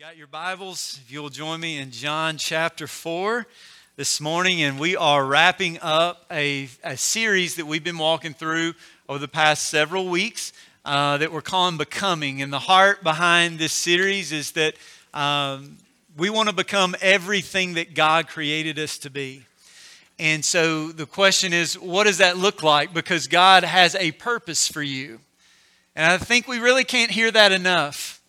got your Bibles, if you'll join me in John chapter 4 this morning, and we are wrapping up a, a series that we've been walking through over the past several weeks uh, that we're calling Becoming. And the heart behind this series is that um, we want to become everything that God created us to be. And so the question is, what does that look like? Because God has a purpose for you. And I think we really can't hear that enough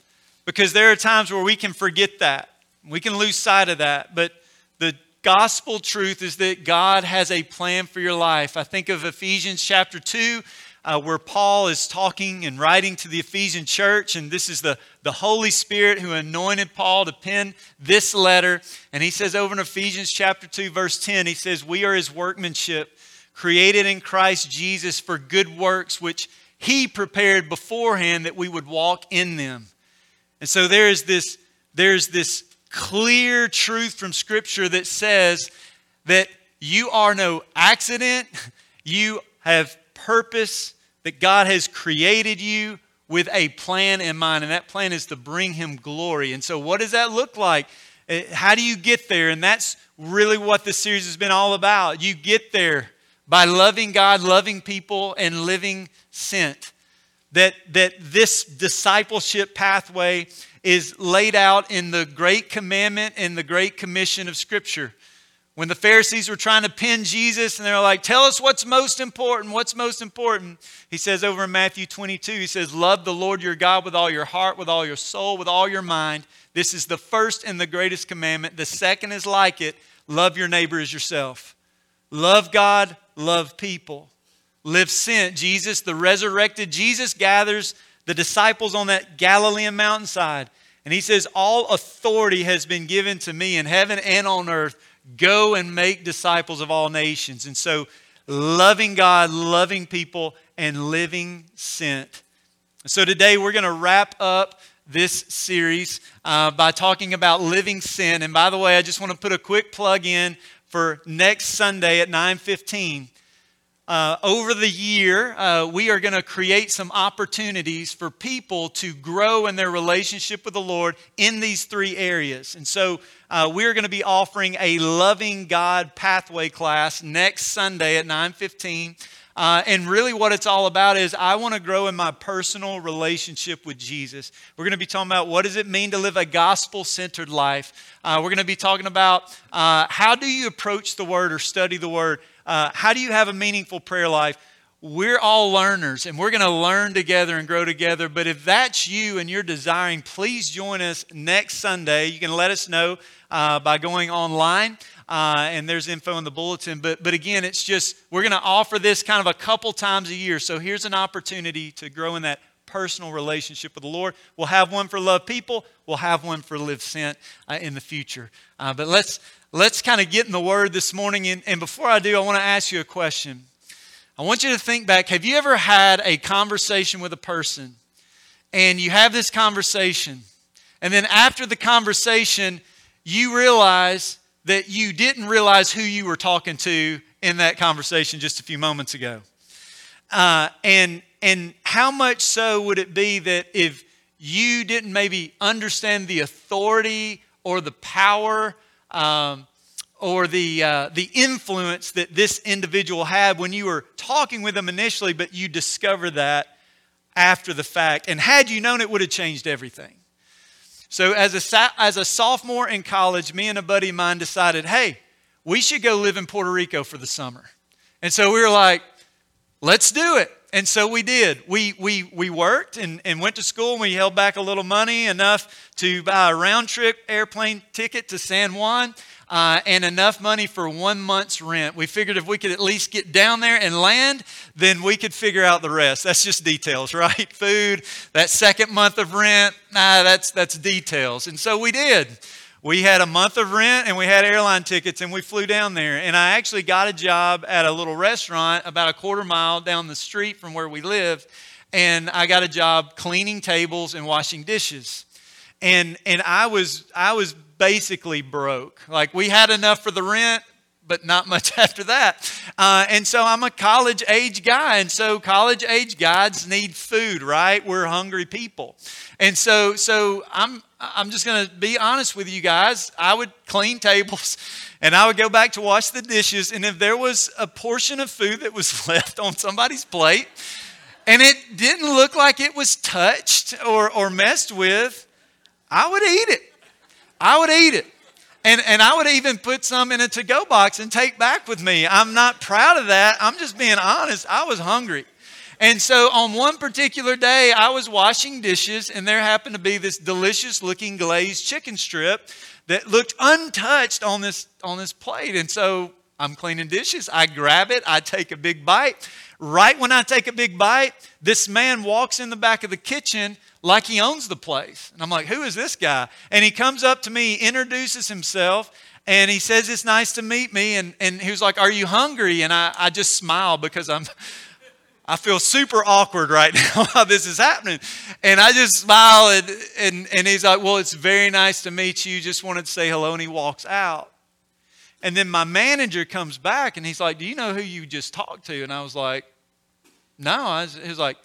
because there are times where we can forget that. We can lose sight of that. But the gospel truth is that God has a plan for your life. I think of Ephesians chapter 2. Uh, where Paul is talking and writing to the Ephesian church, and this is the, the Holy Spirit who anointed Paul to pen this letter. And he says over in Ephesians chapter 2, verse 10, he says, We are his workmanship, created in Christ Jesus for good works, which he prepared beforehand that we would walk in them. And so there's this, there's this clear truth from Scripture that says that you are no accident, you have purpose, that God has created you with a plan in mind, and that plan is to bring Him glory. And so, what does that look like? Eh, how do you get there? And that's really what this series has been all about. You get there by loving God, loving people, and living sent that, that this discipleship pathway is laid out in the great commandment and the great commission of Scripture. When the Pharisees were trying to pin Jesus and they're like, Tell us what's most important, what's most important? He says over in Matthew 22, He says, Love the Lord your God with all your heart, with all your soul, with all your mind. This is the first and the greatest commandment. The second is like it love your neighbor as yourself. Love God, love people live sent. Jesus, the resurrected Jesus, gathers the disciples on that Galilean mountainside. And he says, All authority has been given to me in heaven and on earth. Go and make disciples of all nations. And so, loving God, loving people, and living sent. So, today we're going to wrap up this series uh, by talking about living sin. And by the way, I just want to put a quick plug in for next Sunday at 915 uh, over the year, uh, we are going to create some opportunities for people to grow in their relationship with the Lord in these three areas. And so uh, we're going to be offering a loving God pathway class next Sunday at 915. Uh, and really, what it's all about is I want to grow in my personal relationship with Jesus. We're going to be talking about what does it mean to live a gospel centered life. Uh, we're going to be talking about uh, how do you approach the Word or study the Word. Uh, how do you have a meaningful prayer life? We're all learners and we're going to learn together and grow together. But if that's you and you're desiring, please join us next Sunday. You can let us know uh, by going online. Uh, and there's info in the bulletin. But, but again, it's just, we're going to offer this kind of a couple times a year. So here's an opportunity to grow in that personal relationship with the Lord. We'll have one for love people, we'll have one for live sent uh, in the future. Uh, but let's, let's kind of get in the Word this morning. And, and before I do, I want to ask you a question. I want you to think back have you ever had a conversation with a person and you have this conversation, and then after the conversation, you realize that you didn't realize who you were talking to in that conversation just a few moments ago? Uh, and, and how much so would it be that if you didn't maybe understand the authority or the power um, or the, uh, the influence that this individual had when you were talking with them initially, but you discover that after the fact. And had you known, it would have changed everything. So, as a, as a sophomore in college, me and a buddy of mine decided, hey, we should go live in Puerto Rico for the summer. And so we were like, let's do it. And so we did. We, we, we worked and, and went to school and we held back a little money enough to buy a round trip airplane ticket to San Juan uh, and enough money for one month's rent. We figured if we could at least get down there and land, then we could figure out the rest. That's just details, right? Food, that second month of rent, nah, that's, that's details. And so we did. We had a month of rent and we had airline tickets and we flew down there. And I actually got a job at a little restaurant about a quarter mile down the street from where we lived. And I got a job cleaning tables and washing dishes. And, and I was, I was basically broke. Like we had enough for the rent, but not much after that. Uh, and so I'm a college age guy. And so college age guys need food, right? We're hungry people. And so, so I'm, I'm just going to be honest with you guys. I would clean tables and I would go back to wash the dishes. And if there was a portion of food that was left on somebody's plate and it didn't look like it was touched or, or messed with, I would eat it. I would eat it. And, and I would even put some in a to go box and take back with me. I'm not proud of that. I'm just being honest. I was hungry. And so on one particular day, I was washing dishes, and there happened to be this delicious looking glazed chicken strip that looked untouched on this, on this plate. And so I'm cleaning dishes. I grab it, I take a big bite. Right when I take a big bite, this man walks in the back of the kitchen like he owns the place. And I'm like, who is this guy? And he comes up to me, introduces himself, and he says, It's nice to meet me. And, and he was like, Are you hungry? And I, I just smile because I'm I feel super awkward right now while this is happening. And I just smile and, and, and he's like, Well, it's very nice to meet you. Just wanted to say hello. And he walks out. And then my manager comes back and he's like, Do you know who you just talked to? And I was like, No. I was, he was like,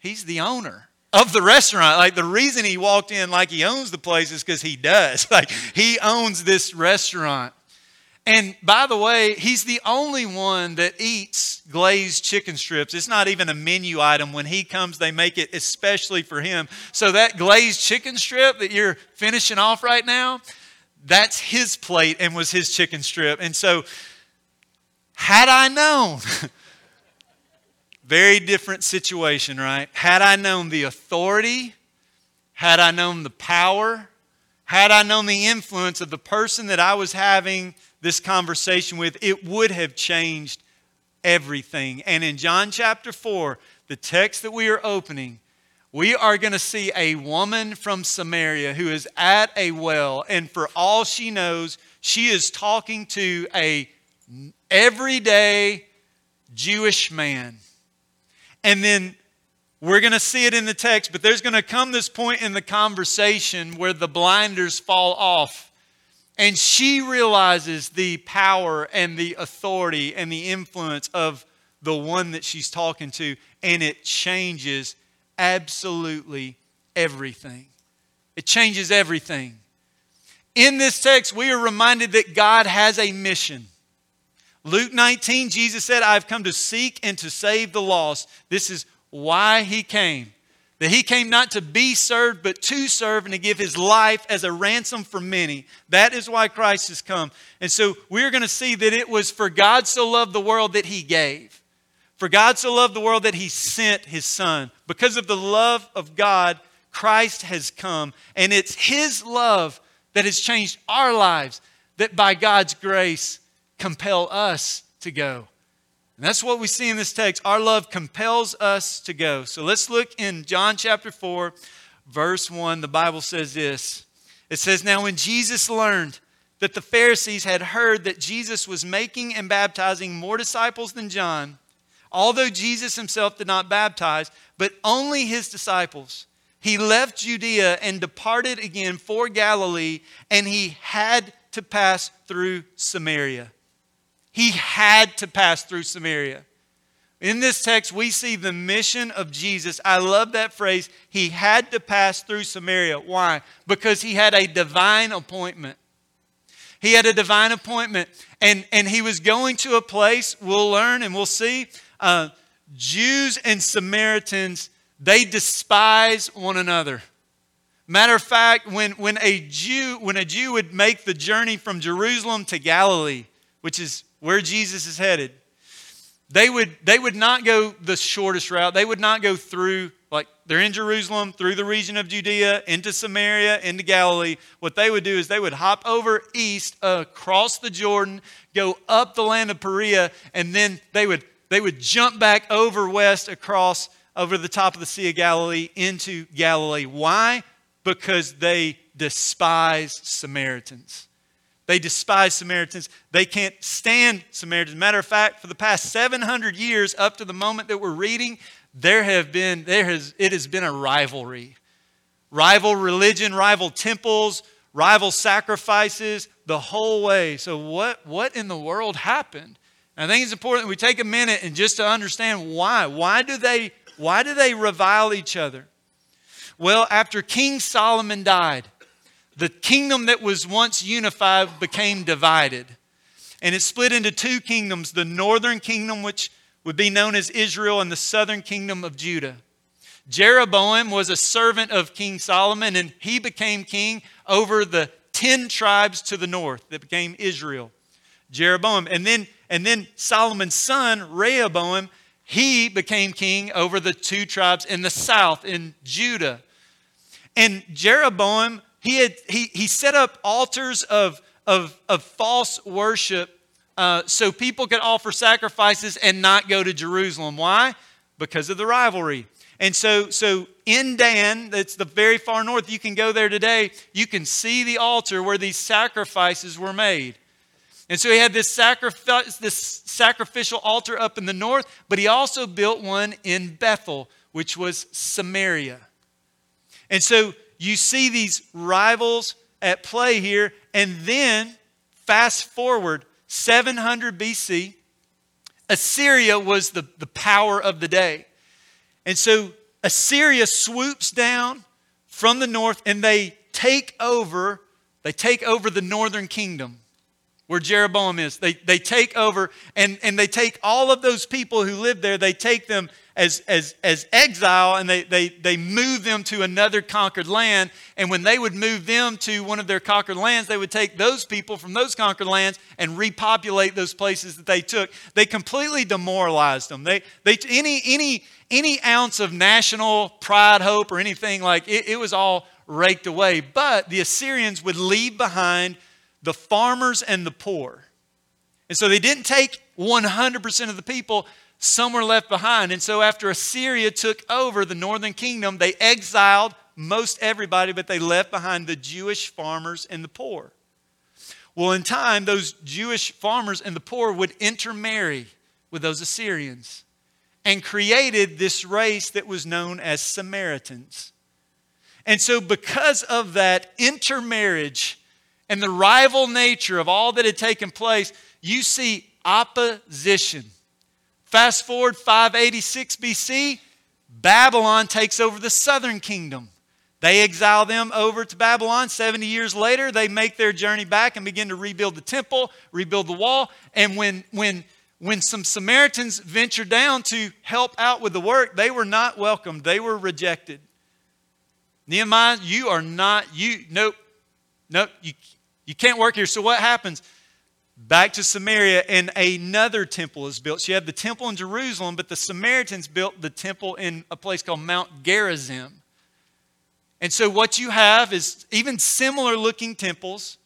He's the owner of the restaurant. Like the reason he walked in like he owns the place is because he does. Like he owns this restaurant. And by the way, he's the only one that eats glazed chicken strips. It's not even a menu item. When he comes, they make it especially for him. So that glazed chicken strip that you're finishing off right now, that's his plate and was his chicken strip. And so, had I known, very different situation, right? Had I known the authority, had I known the power, had I known the influence of the person that I was having this conversation with, it would have changed everything. And in John chapter 4, the text that we are opening, we are going to see a woman from Samaria who is at a well, and for all she knows, she is talking to a everyday Jewish man. And then we're going to see it in the text, but there's going to come this point in the conversation where the blinders fall off and she realizes the power and the authority and the influence of the one that she's talking to, and it changes absolutely everything. It changes everything. In this text, we are reminded that God has a mission. Luke 19, Jesus said, I've come to seek and to save the lost. This is why he came. That he came not to be served, but to serve and to give his life as a ransom for many. That is why Christ has come. And so we're going to see that it was for God so loved the world that he gave. For God so loved the world that he sent his son. Because of the love of God, Christ has come. And it's his love that has changed our lives, that by God's grace compel us to go. And that's what we see in this text. Our love compels us to go. So let's look in John chapter 4, verse 1. The Bible says this It says, Now when Jesus learned that the Pharisees had heard that Jesus was making and baptizing more disciples than John, although Jesus himself did not baptize, but only his disciples, he left Judea and departed again for Galilee, and he had to pass through Samaria. He had to pass through Samaria. In this text, we see the mission of Jesus. I love that phrase. He had to pass through Samaria. Why? Because he had a divine appointment. He had a divine appointment, and, and he was going to a place, we'll learn and we'll see. Uh, Jews and Samaritans, they despise one another. Matter of fact, when, when, a Jew, when a Jew would make the journey from Jerusalem to Galilee, which is where Jesus is headed, they would, they would not go the shortest route. They would not go through, like, they're in Jerusalem, through the region of Judea, into Samaria, into Galilee. What they would do is they would hop over east, across the Jordan, go up the land of Perea, and then they would, they would jump back over west across over the top of the Sea of Galilee into Galilee. Why? Because they despise Samaritans. They despise Samaritans. They can't stand Samaritans. Matter of fact, for the past 700 years, up to the moment that we're reading, there have been, there has, it has been a rivalry. Rival religion, rival temples, rival sacrifices, the whole way. So, what, what in the world happened? And I think it's important that we take a minute and just to understand why. Why do they, why do they revile each other? Well, after King Solomon died, the kingdom that was once unified became divided. And it split into two kingdoms the northern kingdom, which would be known as Israel, and the southern kingdom of Judah. Jeroboam was a servant of King Solomon, and he became king over the 10 tribes to the north that became Israel. Jeroboam. And then, and then Solomon's son, Rehoboam, he became king over the two tribes in the south, in Judah. And Jeroboam, he, had, he, he set up altars of, of, of false worship uh, so people could offer sacrifices and not go to Jerusalem. Why? Because of the rivalry. And so, so in Dan, that's the very far north, you can go there today, you can see the altar where these sacrifices were made. And so he had this, sacrifice, this sacrificial altar up in the north, but he also built one in Bethel, which was Samaria. And so you see these rivals at play here. And then, fast forward 700 BC, Assyria was the, the power of the day. And so Assyria swoops down from the north and they take over, they take over the northern kingdom where Jeroboam is. They, they take over and, and they take all of those people who live there, they take them as, as, as exile and they, they, they move them to another conquered land. And when they would move them to one of their conquered lands, they would take those people from those conquered lands and repopulate those places that they took. They completely demoralized them. They, they, any, any, any ounce of national pride, hope, or anything like it, it was all raked away. But the Assyrians would leave behind the farmers and the poor. And so they didn't take 100% of the people, some were left behind. And so after Assyria took over the northern kingdom, they exiled most everybody, but they left behind the Jewish farmers and the poor. Well, in time, those Jewish farmers and the poor would intermarry with those Assyrians and created this race that was known as Samaritans. And so, because of that intermarriage and the rival nature of all that had taken place, you see opposition Fast forward 586 BC, Babylon takes over the southern kingdom. They exile them over to Babylon. 70 years later, they make their journey back and begin to rebuild the temple, rebuild the wall. And when, when, when some Samaritans ventured down to help out with the work, they were not welcomed, they were rejected. Nehemiah, you are not, you, nope, nope, you, you can't work here. So what happens? back to Samaria, and another temple is built. So you have the temple in Jerusalem, but the Samaritans built the temple in a place called Mount Gerizim. And so what you have is even similar looking temples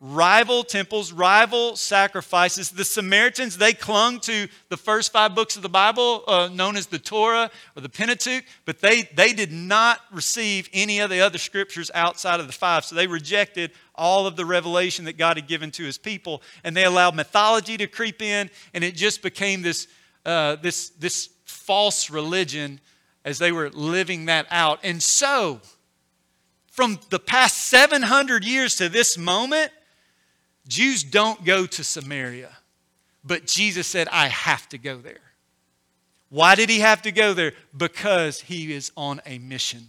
rival temples, rival sacrifices. The Samaritans, they clung to the first five books of the Bible, uh, known as the Torah or the Pentateuch, but they, they did not receive any of the other scriptures outside of the five. So they rejected all of the revelation that God had given to his people, and they allowed mythology to creep in, and it just became this, uh, this, this false religion as they were living that out. And so, from the past 700 years to this moment, Jews don't go to Samaria, but Jesus said, I have to go there. Why did he have to go there? Because he is on a mission.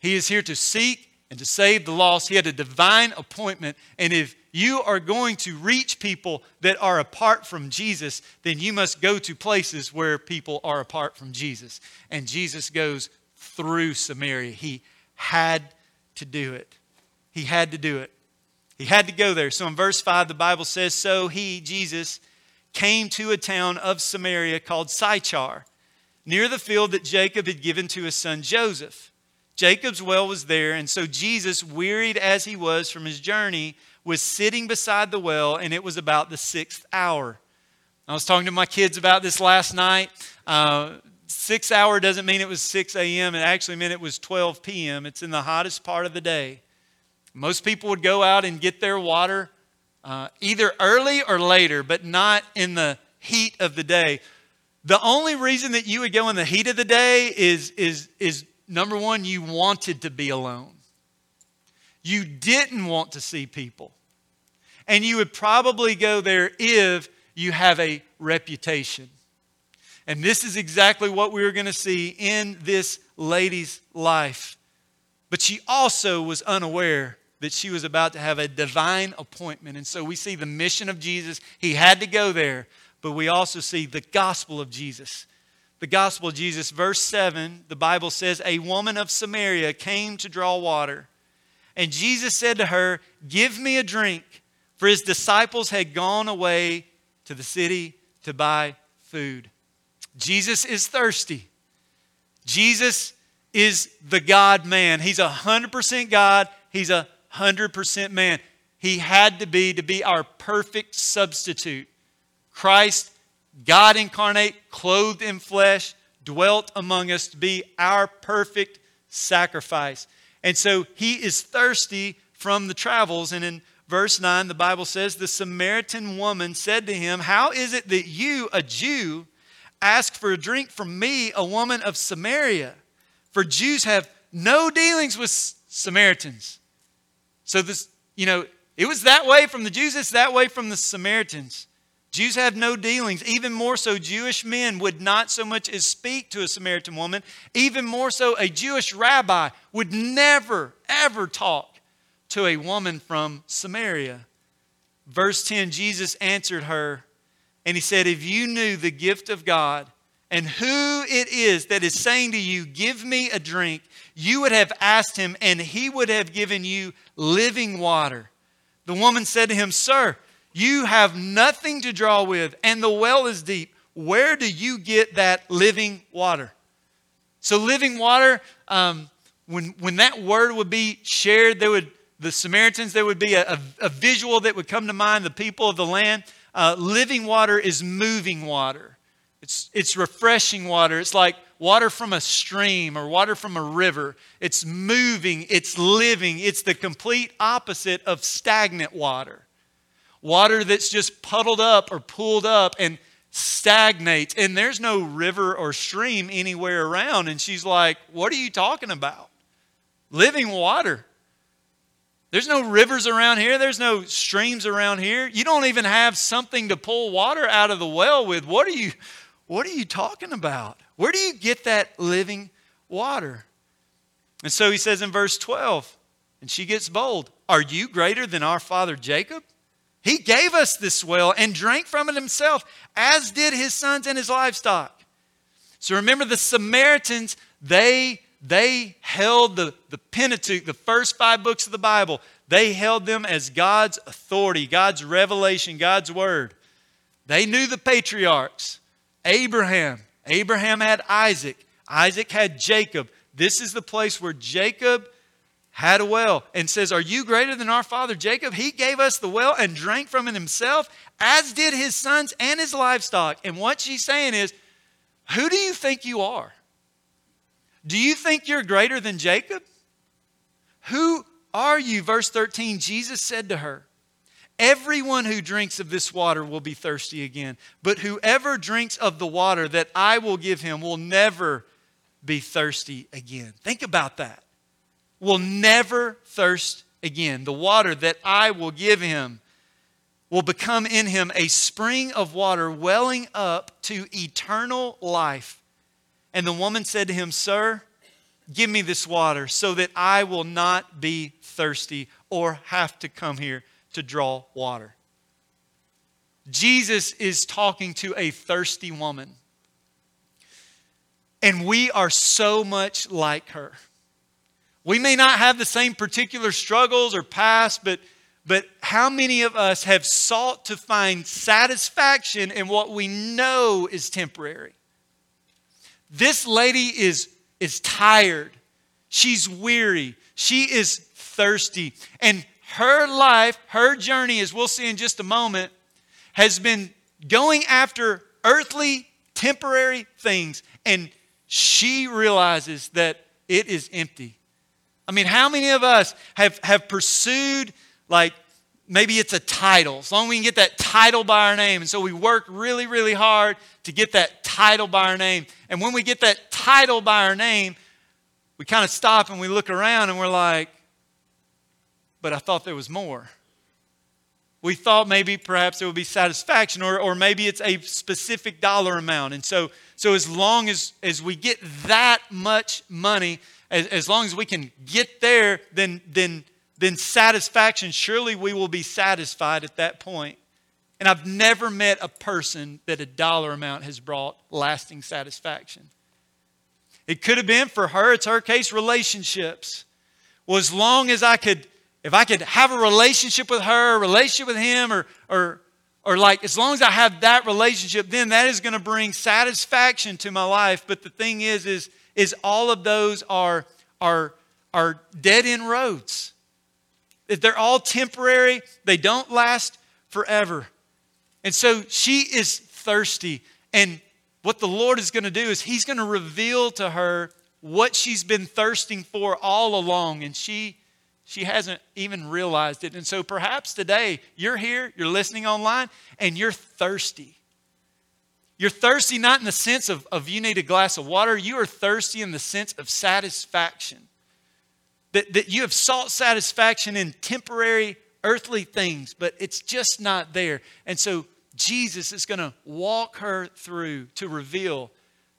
He is here to seek and to save the lost. He had a divine appointment. And if you are going to reach people that are apart from Jesus, then you must go to places where people are apart from Jesus. And Jesus goes through Samaria. He had to do it. He had to do it. He had to go there. So in verse 5, the Bible says, So he, Jesus, came to a town of Samaria called Sychar, near the field that Jacob had given to his son Joseph. Jacob's well was there, and so Jesus, wearied as he was from his journey, was sitting beside the well, and it was about the sixth hour. I was talking to my kids about this last night. Uh, six hour doesn't mean it was 6 a.m., it actually meant it was 12 p.m. It's in the hottest part of the day. Most people would go out and get their water uh, either early or later, but not in the heat of the day. The only reason that you would go in the heat of the day is, is, is number one, you wanted to be alone. You didn't want to see people. And you would probably go there if you have a reputation. And this is exactly what we are going to see in this lady's life. But she also was unaware that she was about to have a divine appointment. And so we see the mission of Jesus. He had to go there, but we also see the gospel of Jesus. The gospel of Jesus, verse 7, the Bible says, A woman of Samaria came to draw water. And Jesus said to her, Give me a drink, for his disciples had gone away to the city to buy food. Jesus is thirsty. Jesus is the God man. He's a 100% God, he's a 100% man. He had to be to be our perfect substitute. Christ, God incarnate, clothed in flesh, dwelt among us to be our perfect sacrifice. And so he is thirsty from the travels. And in verse 9, the Bible says, The Samaritan woman said to him, How is it that you, a Jew, ask for a drink from me, a woman of Samaria? For Jews have no dealings with Samaritans. So this, you know, it was that way from the Jews, it's that way from the Samaritans. Jews have no dealings. Even more so, Jewish men would not so much as speak to a Samaritan woman. Even more so, a Jewish rabbi would never, ever talk to a woman from Samaria. Verse 10 Jesus answered her, and he said, If you knew the gift of God and who it is that is saying to you, Give me a drink, you would have asked him, and he would have given you living water. The woman said to him, Sir, you have nothing to draw with, and the well is deep. Where do you get that living water? So, living water, um, when, when that word would be shared, there would the Samaritans, there would be a, a, a visual that would come to mind, the people of the land. Uh, living water is moving water. It's, it's refreshing water. It's like water from a stream or water from a river. It's moving, it's living. It's the complete opposite of stagnant water water that's just puddled up or pooled up and stagnates, and there's no river or stream anywhere around. And she's like, What are you talking about? Living water. There's no rivers around here. There's no streams around here. You don't even have something to pull water out of the well with. What are you what are you talking about? Where do you get that living water? And so he says in verse 12, and she gets bold, Are you greater than our father Jacob? He gave us this well and drank from it himself, as did his sons and his livestock. So remember, the Samaritans, they, they held the, the Pentateuch, the first five books of the Bible, they held them as God's authority, God's revelation, God's word. They knew the patriarchs Abraham. Abraham had Isaac. Isaac had Jacob. This is the place where Jacob had a well and says, Are you greater than our father Jacob? He gave us the well and drank from it himself, as did his sons and his livestock. And what she's saying is, Who do you think you are? Do you think you're greater than Jacob? Who are you? Verse 13 Jesus said to her, Everyone who drinks of this water will be thirsty again, but whoever drinks of the water that I will give him will never be thirsty again. Think about that will never thirst again. The water that I will give him will become in him a spring of water welling up to eternal life. And the woman said to him, Sir, give me this water so that I will not be thirsty or have to come here to draw water. Jesus is talking to a thirsty woman. And we are so much like her. We may not have the same particular struggles or past, but, but how many of us have sought to find satisfaction in what we know is temporary? This lady is, is tired. She's weary. She is thirsty. And her life, her journey, as we'll see in just a moment, has been going after earthly, temporary things. And she realizes that it is empty. I mean, how many of us have, have pursued, like, maybe it's a title, as long as we can get that title by our name. And so we work really, really hard to get that title by our name. And when we get that title by our name, we kind of stop and we look around and we're like, but I thought there was more. We thought maybe perhaps there would be satisfaction, or, or maybe it's a specific dollar amount. And so, so as long as, as we get that much money, as, as long as we can get there, then, then, then satisfaction, surely we will be satisfied at that point. And I've never met a person that a dollar amount has brought lasting satisfaction. It could have been for her, it's her case, relationships. Well, as long as I could, if I could have a relationship with her, a relationship with him, or, or, or like as long as I have that relationship, then that is going to bring satisfaction to my life. But the thing is, is, is all of those are, are, are dead end roads. They're all temporary, they don't last forever. And so she is thirsty. And what the Lord is going to do is He's going to reveal to her what she's been thirsting for all along. And she she hasn't even realized it. And so perhaps today you're here, you're listening online, and you're thirsty. You're thirsty not in the sense of, of you need a glass of water, you are thirsty in the sense of satisfaction. That, that you have sought satisfaction in temporary earthly things, but it's just not there. And so Jesus is going to walk her through to reveal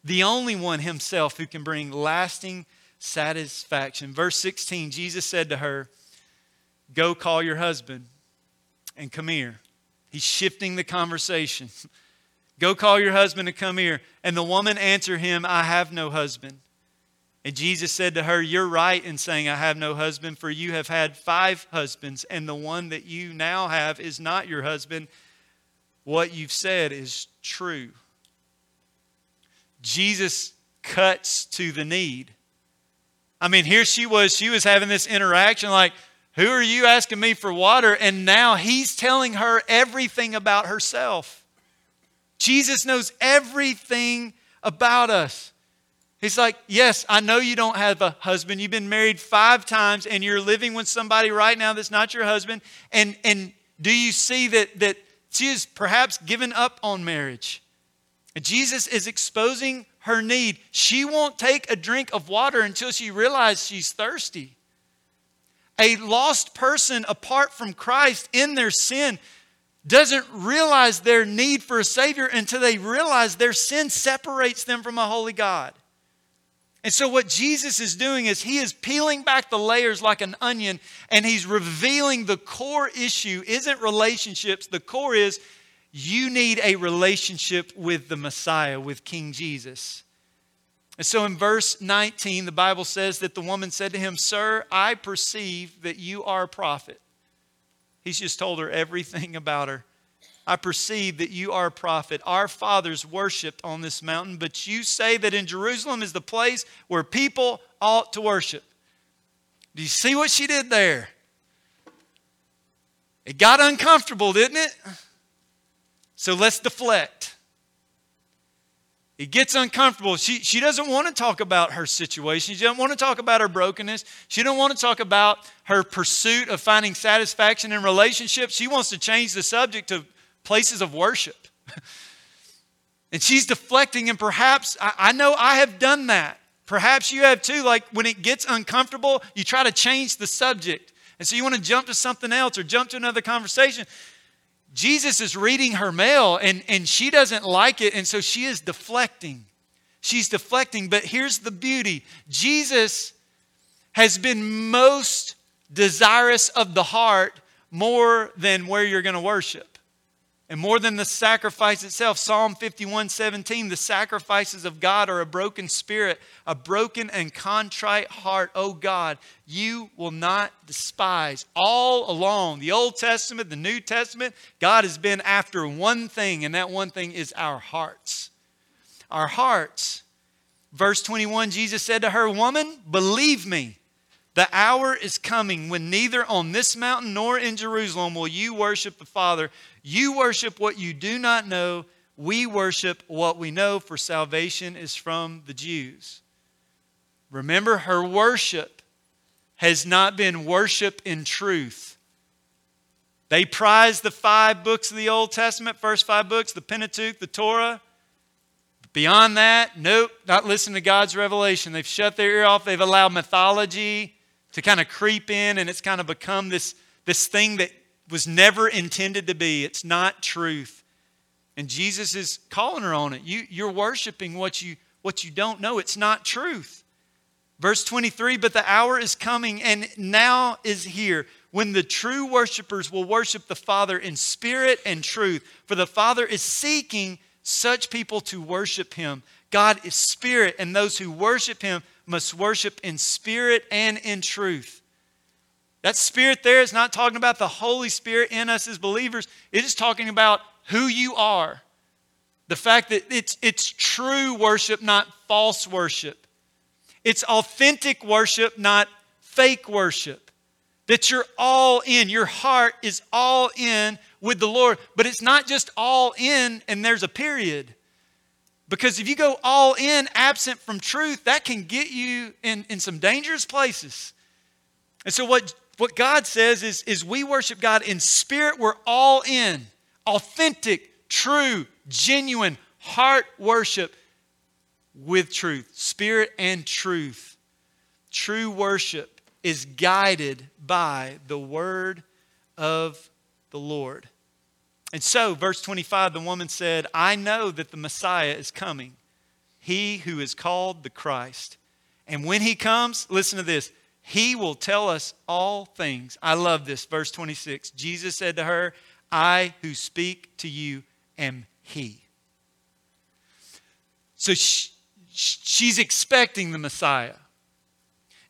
the only one himself who can bring lasting satisfaction. Verse 16 Jesus said to her, Go call your husband and come here. He's shifting the conversation. Go call your husband and come here. And the woman answered him, I have no husband. And Jesus said to her, You're right in saying, I have no husband, for you have had five husbands, and the one that you now have is not your husband. What you've said is true. Jesus cuts to the need. I mean, here she was, she was having this interaction like, Who are you asking me for water? And now he's telling her everything about herself. Jesus knows everything about us. He's like, Yes, I know you don't have a husband. You've been married five times and you're living with somebody right now that's not your husband. And, and do you see that, that she has perhaps given up on marriage? And Jesus is exposing her need. She won't take a drink of water until she realizes she's thirsty. A lost person apart from Christ in their sin doesn't realize their need for a Savior until they realize their sin separates them from a holy God. And so, what Jesus is doing is he is peeling back the layers like an onion and he's revealing the core issue isn't relationships. The core is you need a relationship with the Messiah, with King Jesus. And so in verse 19, the Bible says that the woman said to him, Sir, I perceive that you are a prophet. He's just told her everything about her. I perceive that you are a prophet. Our fathers worshiped on this mountain, but you say that in Jerusalem is the place where people ought to worship. Do you see what she did there? It got uncomfortable, didn't it? So let's deflect. It gets uncomfortable. She, she doesn't want to talk about her situation. She doesn't want to talk about her brokenness. She doesn't want to talk about her pursuit of finding satisfaction in relationships. She wants to change the subject to places of worship. and she's deflecting, and perhaps, I, I know I have done that. Perhaps you have too. Like when it gets uncomfortable, you try to change the subject. And so you want to jump to something else or jump to another conversation. Jesus is reading her mail and, and she doesn't like it, and so she is deflecting. She's deflecting, but here's the beauty Jesus has been most desirous of the heart more than where you're going to worship. And more than the sacrifice itself, Psalm 51 17, the sacrifices of God are a broken spirit, a broken and contrite heart. Oh God, you will not despise. All along the Old Testament, the New Testament, God has been after one thing, and that one thing is our hearts. Our hearts. Verse 21, Jesus said to her, Woman, believe me. The hour is coming when neither on this mountain nor in Jerusalem will you worship the Father. You worship what you do not know. We worship what we know, for salvation is from the Jews. Remember, her worship has not been worship in truth. They prize the five books of the Old Testament, first five books, the Pentateuch, the Torah. Beyond that, nope, not listening to God's revelation. They've shut their ear off. They've allowed mythology to kind of creep in, and it's kind of become this, this thing that was never intended to be. It's not truth. And Jesus is calling her on it. You, you're worshiping what you, what you don't know. It's not truth. Verse 23 But the hour is coming and now is here when the true worshipers will worship the Father in spirit and truth. For the Father is seeking such people to worship him. God is spirit, and those who worship him must worship in spirit and in truth. That spirit there is not talking about the Holy Spirit in us as believers, it is talking about who you are. The fact that it's, it's true worship, not false worship. It's authentic worship, not fake worship. That you're all in, your heart is all in with the Lord. But it's not just all in and there's a period. Because if you go all in absent from truth, that can get you in, in some dangerous places. And so, what, God says is, is we worship God in spirit, we're all in. Authentic, true, genuine, heart worship with truth, spirit and truth. True worship is guided by the word of the Lord. And so, verse 25, the woman said, I know that the Messiah is coming, he who is called the Christ. And when he comes, listen to this, he will tell us all things. I love this. Verse 26 Jesus said to her, I who speak to you am he. So she, she's expecting the Messiah.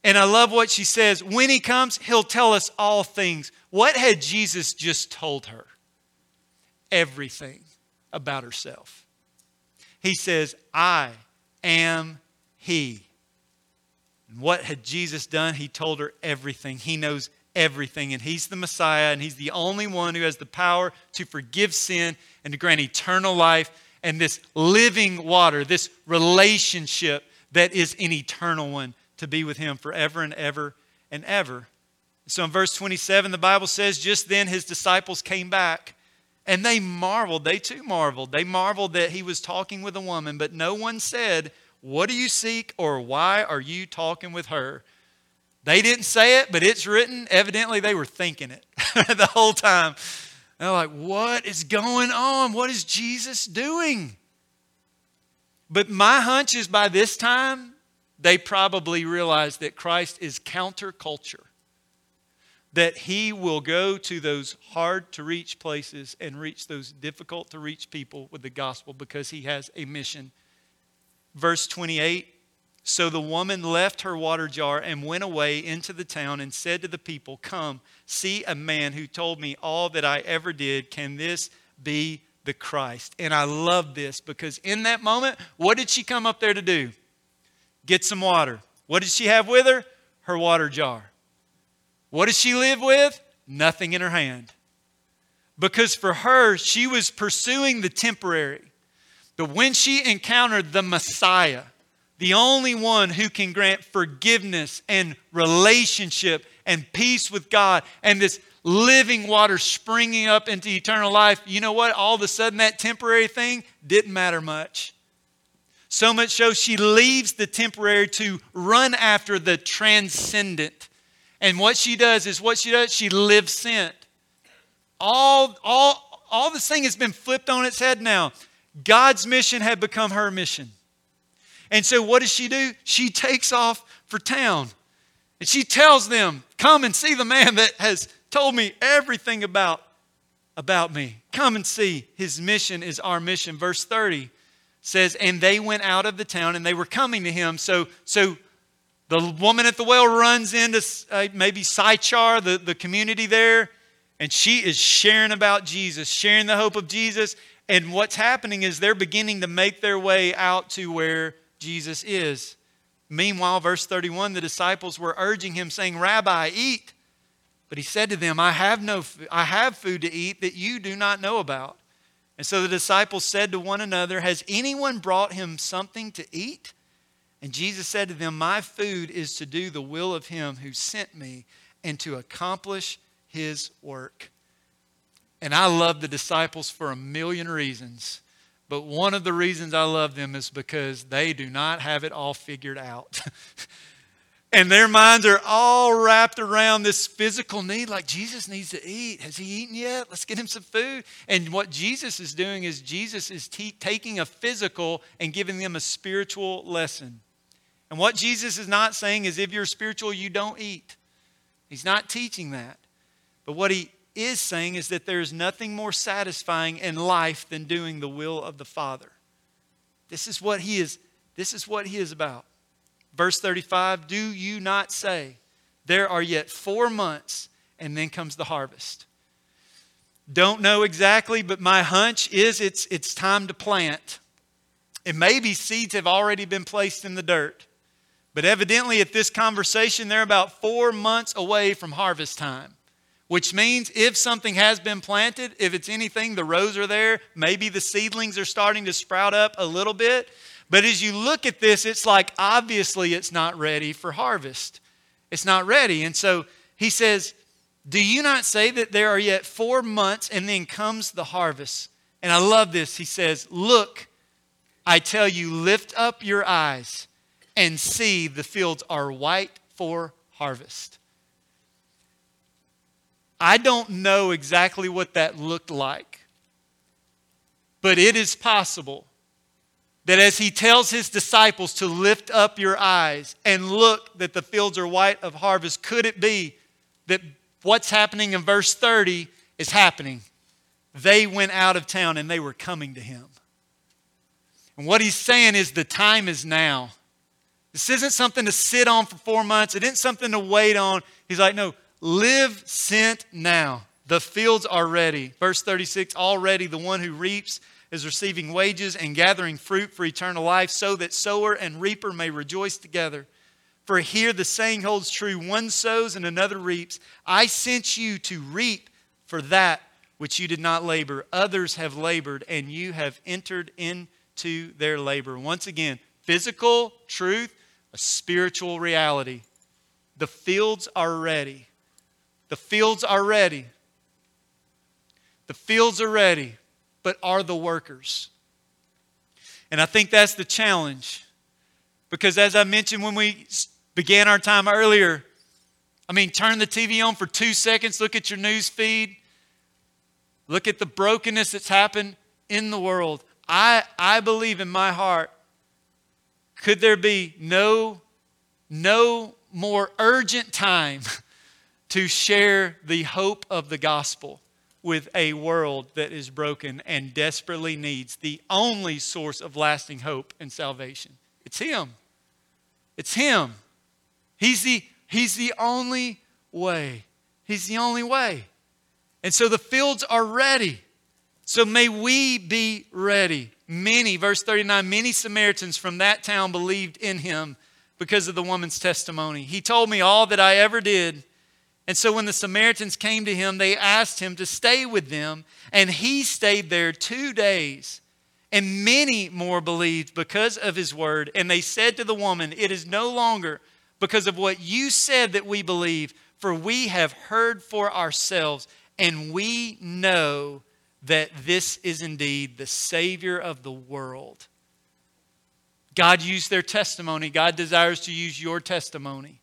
And I love what she says. When he comes, he'll tell us all things. What had Jesus just told her? everything about herself. He says, I am He. What had Jesus done? He told her everything. He knows everything. And He's the Messiah, and He's the only one who has the power to forgive sin and to grant eternal life and this living water, this relationship that is an eternal one to be with Him forever and ever and ever. So in verse 27, the Bible says, Just then His disciples came back and they marveled. They too marveled. They marveled that he was talking with a woman, but no one said, What do you seek or why are you talking with her? They didn't say it, but it's written. Evidently, they were thinking it the whole time. They're like, What is going on? What is Jesus doing? But my hunch is by this time, they probably realized that Christ is counterculture that he will go to those hard to reach places and reach those difficult to reach people with the gospel because he has a mission. Verse 28 So the woman left her water jar and went away into the town and said to the people, Come, see a man who told me all that I ever did. Can this be the Christ? And I love this because in that moment, what did she come up there to do? Get some water. What did she have with her? Her water jar. What does she live with? Nothing in her hand. Because for her, she was pursuing the temporary. But when she encountered the Messiah, the only one who can grant forgiveness and relationship and peace with God and this living water springing up into eternal life, you know what? All of a sudden, that temporary thing didn't matter much. So much so, she leaves the temporary to run after the transcendent. And what she does is what she does, she lives sent. All, all, all this thing has been flipped on its head now. God's mission had become her mission. And so what does she do? She takes off for town. And she tells them, Come and see the man that has told me everything about, about me. Come and see. His mission is our mission. Verse 30 says, And they went out of the town and they were coming to him. So, so the woman at the well runs into uh, maybe Sychar, the, the community there, and she is sharing about Jesus, sharing the hope of Jesus. And what's happening is they're beginning to make their way out to where Jesus is. Meanwhile, verse 31, the disciples were urging him, saying, Rabbi, eat. But he said to them, I have, no, I have food to eat that you do not know about. And so the disciples said to one another, Has anyone brought him something to eat? And Jesus said to them, My food is to do the will of him who sent me and to accomplish his work. And I love the disciples for a million reasons. But one of the reasons I love them is because they do not have it all figured out. and their minds are all wrapped around this physical need like jesus needs to eat has he eaten yet let's get him some food and what jesus is doing is jesus is t- taking a physical and giving them a spiritual lesson And what Jesus is not saying is if you're spiritual, you don't eat. He's not teaching that. But what he is saying is that there is nothing more satisfying in life than doing the will of the Father. This is what he is this is what he is about. Verse 35, do you not say there are yet 4 months and then comes the harvest? Don't know exactly, but my hunch is it's it's time to plant. And maybe seeds have already been placed in the dirt. But evidently, at this conversation, they're about four months away from harvest time which means if something has been planted, if it's anything, the rows are there, maybe the seedlings are starting to sprout up a little bit. But as you look at this, it's like obviously it's not ready for harvest. It's not ready. And so he says, Do you not say that there are yet four months and then comes the harvest? And I love this. He says, Look, I tell you, lift up your eyes and see the fields are white for harvest. I don't know exactly what that looked like, but it is possible that as he tells his disciples to lift up your eyes and look that the fields are white of harvest, could it be that what's happening in verse 30 is happening? They went out of town and they were coming to him. And what he's saying is the time is now. This isn't something to sit on for four months. It isn't something to wait on. He's like, no, Live sent now. The fields are ready. Verse 36 Already the one who reaps is receiving wages and gathering fruit for eternal life, so that sower and reaper may rejoice together. For here the saying holds true one sows and another reaps. I sent you to reap for that which you did not labor. Others have labored, and you have entered into their labor. Once again, physical truth, a spiritual reality. The fields are ready. The fields are ready. The fields are ready, but are the workers? And I think that's the challenge. Because as I mentioned when we began our time earlier, I mean, turn the TV on for two seconds, look at your news feed, look at the brokenness that's happened in the world. I, I believe in my heart, could there be no, no more urgent time to share the hope of the gospel with a world that is broken and desperately needs the only source of lasting hope and salvation. It's Him. It's Him. He's the, he's the only way. He's the only way. And so the fields are ready. So may we be ready. Many, verse 39, many Samaritans from that town believed in him because of the woman's testimony. He told me all that I ever did. And so when the Samaritans came to him, they asked him to stay with them, and he stayed there two days. And many more believed because of his word. And they said to the woman, It is no longer because of what you said that we believe, for we have heard for ourselves, and we know that this is indeed the Savior of the world. God used their testimony. God desires to use your testimony.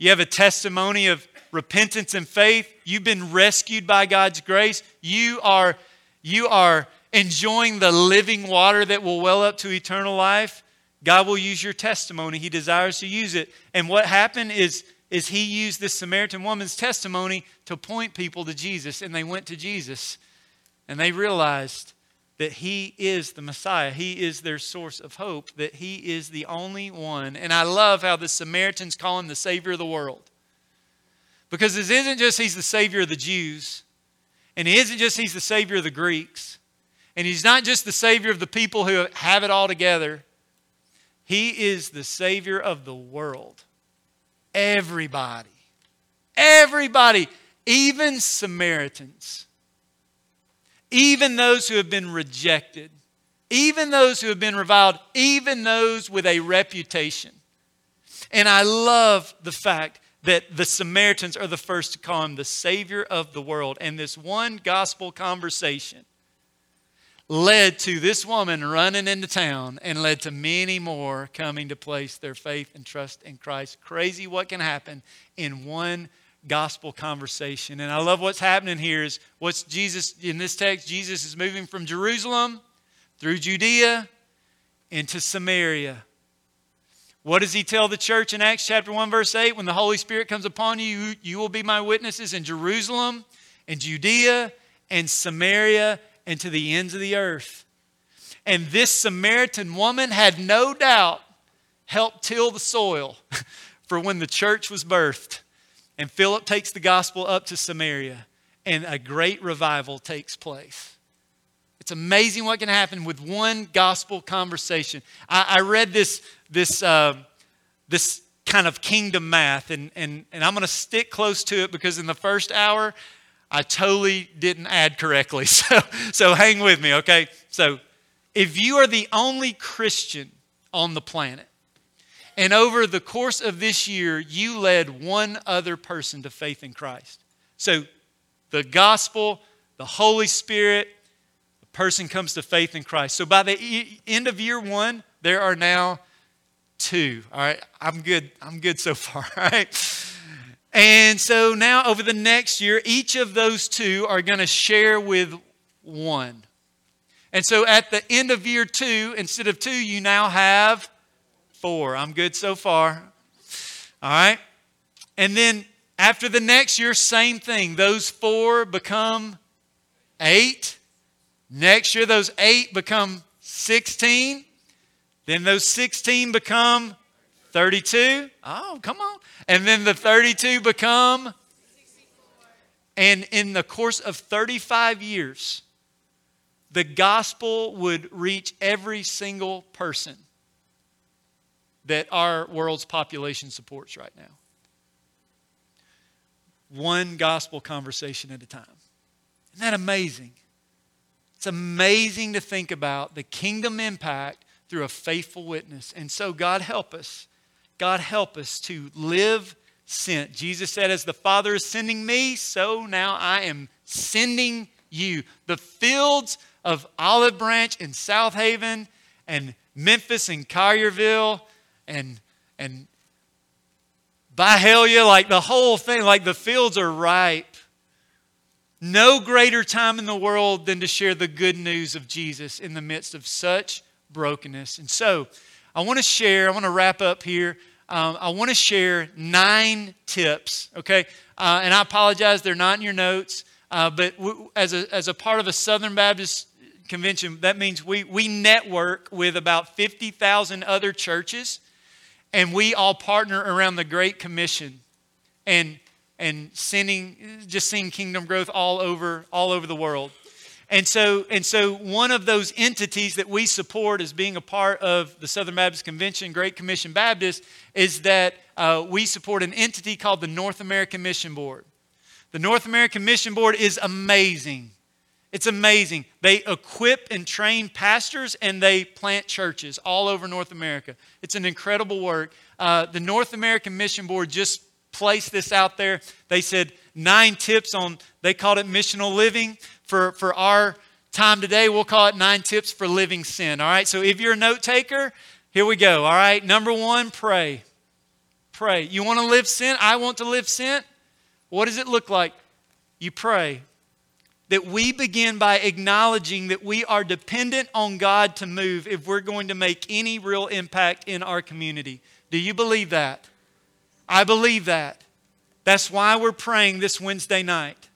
You have a testimony of repentance and faith. You've been rescued by God's grace. You are, you are enjoying the living water that will well up to eternal life. God will use your testimony. He desires to use it. And what happened is, is he used this Samaritan woman's testimony to point people to Jesus. And they went to Jesus. And they realized that He is the Messiah. He is their source of hope, that He is the only one. And I love how the Samaritans call Him the Savior of the world. Because this isn't just He's the Savior of the Jews, and He isn't just He's the Savior of the Greeks, and He's not just the Savior of the people who have it all together. He is the Savior of the world. Everybody. Everybody. Even Samaritans even those who have been rejected, even those who have been reviled, even those with a reputation. And I love the fact that the Samaritans are the first to call him the Savior of the world. And this one gospel conversation led to this woman running into town and led to many more coming to place their faith and trust in Christ. Crazy what can happen in one gospel conversation. And I love what's happening here is what's Jesus in this text Jesus is moving from Jerusalem through Judea into Samaria. What does he tell the church in Acts chapter 1, verse 8? When the Holy Spirit comes upon you, you will be my witnesses in Jerusalem, and Judea, and Samaria, and to the ends of the earth. And this Samaritan woman had no doubt helped till the soil for when the church was birthed. And Philip takes the gospel up to Samaria, and a great revival takes place. It's amazing what can happen with one gospel conversation. I, I read this, this, uh, this kind of kingdom math, and, and, and I'm going to stick close to it because in the first hour, I totally didn't add correctly. So, so hang with me, okay? So, if you are the only Christian on the planet, and over the course of this year, you led one other person to faith in Christ. So, the gospel, the Holy Spirit, person comes to faith in Christ. So by the end of year one, there are now two. All right, I'm good. I'm good so far. All right. And so now over the next year, each of those two are going to share with one. And so at the end of year two, instead of two, you now have four. I'm good so far. All right. And then after the next year, same thing. Those four become eight. Next year, those eight become 16. Then those 16 become 32. Oh, come on. And then the 32 become. And in the course of 35 years, the gospel would reach every single person that our world's population supports right now. One gospel conversation at a time. Isn't that amazing? It's amazing to think about the kingdom impact through a faithful witness. And so, God help us. God help us to live sent. Jesus said, As the Father is sending me, so now I am sending you. The fields of Olive Branch and Southaven and Memphis and Collierville and, and Byhalia, like the whole thing, like the fields are ripe no greater time in the world than to share the good news of Jesus in the midst of such brokenness. And so, I want to share, I want to wrap up here. Um, I want to share nine tips, okay? Uh, and I apologize, they're not in your notes, uh, but w- as, a, as a part of a Southern Baptist convention, that means we, we network with about 50,000 other churches, and we all partner around the Great Commission. And and sending just seeing kingdom growth all over all over the world and so and so one of those entities that we support as being a part of the southern baptist convention great commission baptist is that uh, we support an entity called the north american mission board the north american mission board is amazing it's amazing they equip and train pastors and they plant churches all over north america it's an incredible work uh, the north american mission board just placed this out there. They said nine tips on, they called it missional living. For, for our time today, we'll call it nine tips for living sin. All right, so if you're a note taker, here we go. All right, number one, pray. Pray. You want to live sin? I want to live sin. What does it look like? You pray. That we begin by acknowledging that we are dependent on God to move if we're going to make any real impact in our community. Do you believe that? I believe that. That's why we're praying this Wednesday night.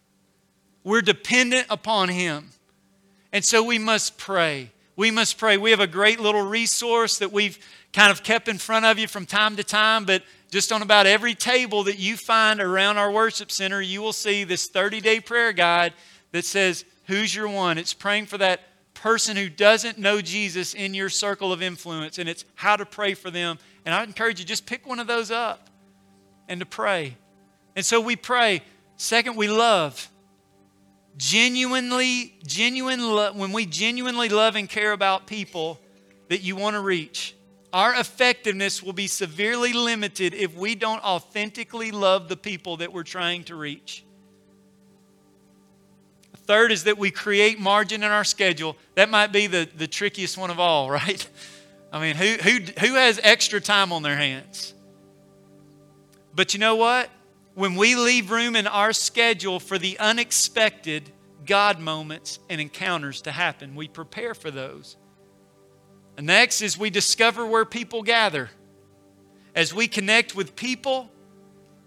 We're dependent upon Him. And so we must pray. We must pray. We have a great little resource that we've kind of kept in front of you from time to time, but just on about every table that you find around our worship center, you will see this 30 day prayer guide that says, Who's your one? It's praying for that person who doesn't know Jesus in your circle of influence, and it's how to pray for them. And I encourage you, just pick one of those up and to pray. And so we pray. Second, we love. Genuinely, genuine love, when we genuinely love and care about people that you want to reach, our effectiveness will be severely limited if we don't authentically love the people that we're trying to reach. Third is that we create margin in our schedule. That might be the, the trickiest one of all, right? I mean, who, who, who has extra time on their hands? But you know what? When we leave room in our schedule for the unexpected God moments and encounters to happen, we prepare for those. And next is we discover where people gather. as we connect with people,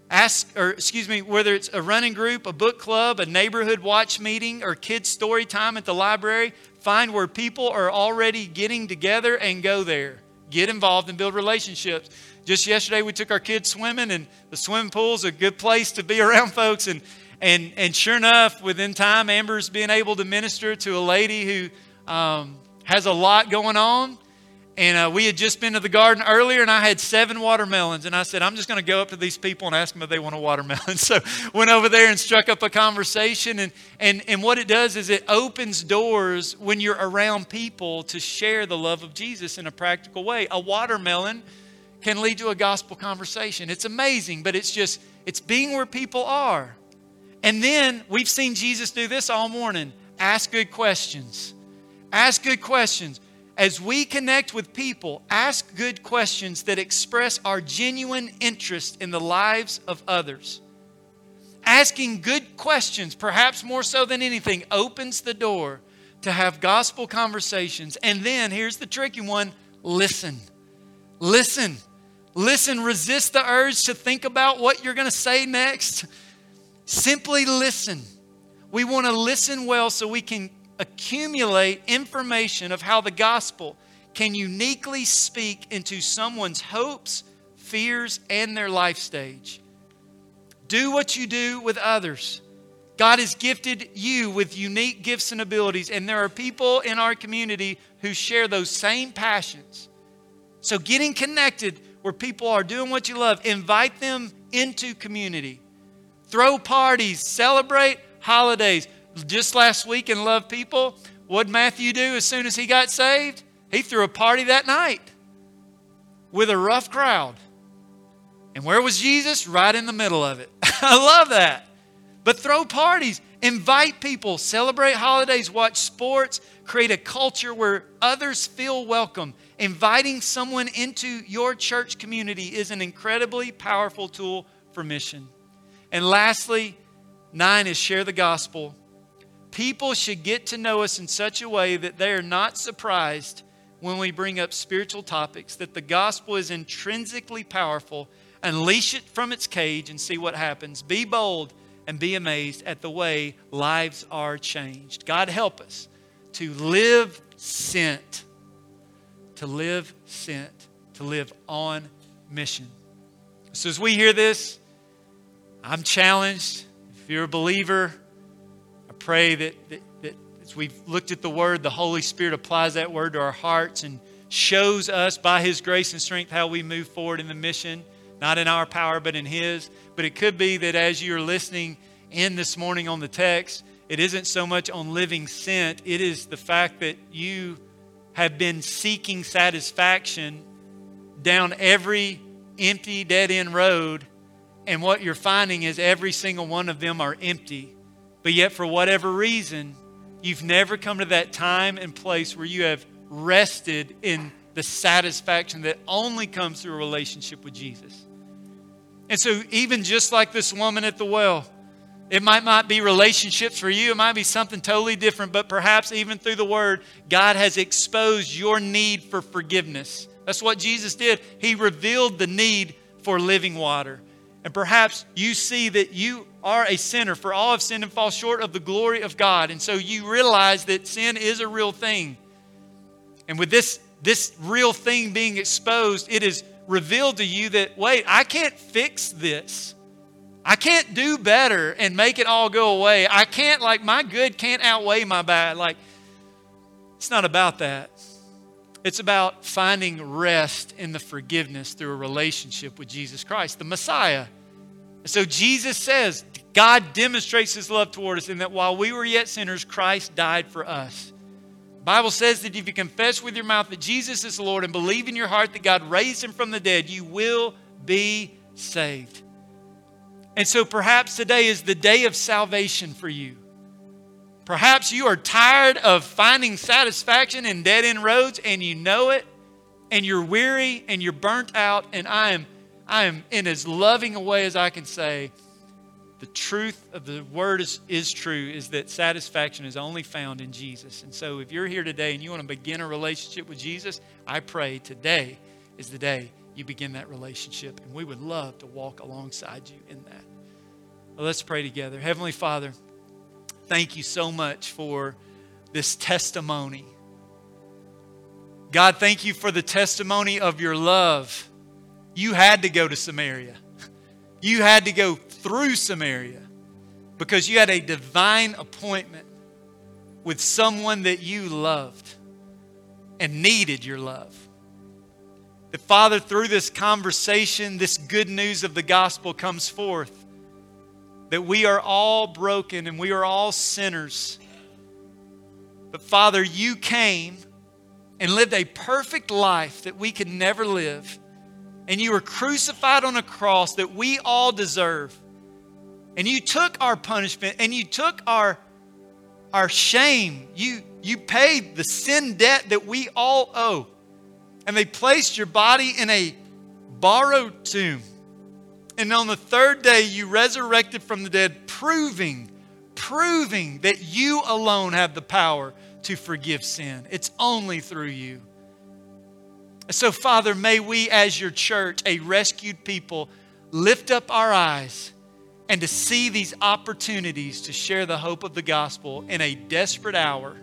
ask, or excuse me, whether it's a running group, a book club, a neighborhood watch meeting, or kids' story time at the library, find where people are already getting together and go there. Get involved and build relationships. Just yesterday, we took our kids swimming, and the swimming pool's a good place to be around folks. And, and, and sure enough, within time, Amber's being able to minister to a lady who um, has a lot going on. And uh, we had just been to the garden earlier, and I had seven watermelons. And I said, I'm just going to go up to these people and ask them if they want a watermelon. So went over there and struck up a conversation. And, and, and what it does is it opens doors when you're around people to share the love of Jesus in a practical way. A watermelon can lead to a gospel conversation. It's amazing, but it's just, it's being where people are. And then we've seen Jesus do this all morning ask good questions. Ask good questions. As we connect with people, ask good questions that express our genuine interest in the lives of others. Asking good questions, perhaps more so than anything, opens the door to have gospel conversations. And then here's the tricky one listen. Listen. Listen. Resist the urge to think about what you're going to say next. Simply listen. We want to listen well so we can accumulate information of how the gospel can uniquely speak into someone's hopes, fears, and their life stage. Do what you do with others. God has gifted you with unique gifts and abilities, and there are people in our community who share those same passions. So, getting connected where people are doing what you love, invite them into community. Throw parties, celebrate holidays just last week and Love People, what Matthew do as soon as he got saved? He threw a party that night with a rough crowd. And where was Jesus? Right in the middle of it. I love that. But throw parties, invite people, celebrate holidays, watch sports, create a culture where others feel welcome. Inviting someone into your church community is an incredibly powerful tool for mission. And lastly, nine is share the gospel People should get to know us in such a way that they are not surprised when we bring up spiritual topics, that the gospel is intrinsically powerful. Unleash it from its cage and see what happens. Be bold and be amazed at the way lives are changed. God help us to live sent, to live sent, to live on mission. So as we hear this, I'm challenged. If you're a believer, pray that, that, that as we've looked at the Word, the Holy Spirit applies that Word to our hearts and shows us by His grace and strength how we move forward in the mission, not in our power, but in His. But it could be that as you're listening in this morning on the text, it isn't so much on living sent, it is the fact that you have been seeking satisfaction down every empty, dead end road. And what you're finding is every single one of them are empty. But yet, for whatever reason, you've never come to that time and place where you have rested in the satisfaction that only comes through a relationship with Jesus. And so, even just like this woman at the well, it might not be relationships for you, it might be something totally different, but perhaps even through the Word, God has exposed your need for forgiveness. That's what Jesus did. He revealed the need for living water. And perhaps you see that you are a sinner, for all have sinned and fall short of the glory of God. And so you realize that sin is a real thing. And with this, this real thing being exposed, it is revealed to you that, wait, I can't fix this. I can't do better and make it all go away. I can't, like, my good can't outweigh my bad. Like, it's not about that. It's about finding rest in the forgiveness through a relationship with Jesus Christ, the Messiah. So Jesus says, God demonstrates his love toward us in that while we were yet sinners, Christ died for us. The Bible says that if you confess with your mouth that Jesus is the Lord and believe in your heart that God raised him from the dead, you will be saved. And so perhaps today is the day of salvation for you. Perhaps you are tired of finding satisfaction in dead end roads and you know it, and you're weary and you're burnt out, and I am I am in as loving a way as I can say, the truth of the word is, is true is that satisfaction is only found in Jesus. And so if you're here today and you want to begin a relationship with Jesus, I pray today is the day you begin that relationship. And we would love to walk alongside you in that. Well, let's pray together. Heavenly Father, thank you so much for this testimony. God, thank you for the testimony of your love. You had to go to Samaria. You had to go through Samaria because you had a divine appointment with someone that you loved and needed your love. That, Father, through this conversation, this good news of the gospel comes forth that we are all broken and we are all sinners. But, Father, you came and lived a perfect life that we could never live. And you were crucified on a cross that we all deserve. And you took our punishment and you took our, our shame. You, you paid the sin debt that we all owe. And they placed your body in a borrowed tomb. And on the third day, you resurrected from the dead, proving, proving that you alone have the power to forgive sin. It's only through you. So, Father, may we, as your church, a rescued people, lift up our eyes and to see these opportunities to share the hope of the gospel in a desperate hour.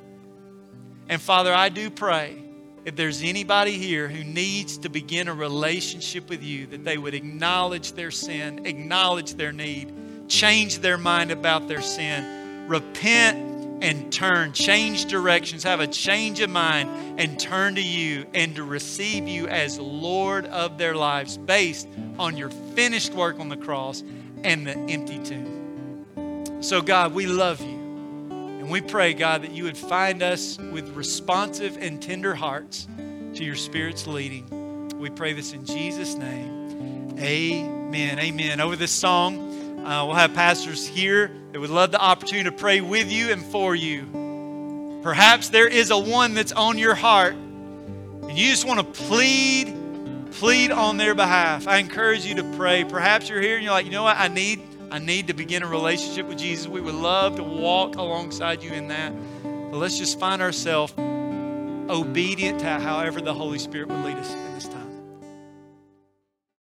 And Father, I do pray if there's anybody here who needs to begin a relationship with you, that they would acknowledge their sin, acknowledge their need, change their mind about their sin, repent and turn, change directions, have a change of mind, and turn to you and to receive you as Lord of their lives based on your finished work on the cross and the empty tomb. So, God, we love you. And we pray, God, that you would find us with responsive and tender hearts to your Spirit's leading. We pray this in Jesus' name. Amen. Amen. Over this song, uh, we'll have pastors here that would love the opportunity to pray with you and for you. Perhaps there is a one that's on your heart and you just want to plead, plead on their behalf. I encourage you to pray. Perhaps you're here and you're like, you know what? I need, I need to begin a relationship with Jesus. We would love to walk alongside you in that. But let's just find ourselves obedient to however the Holy Spirit would lead us in this time.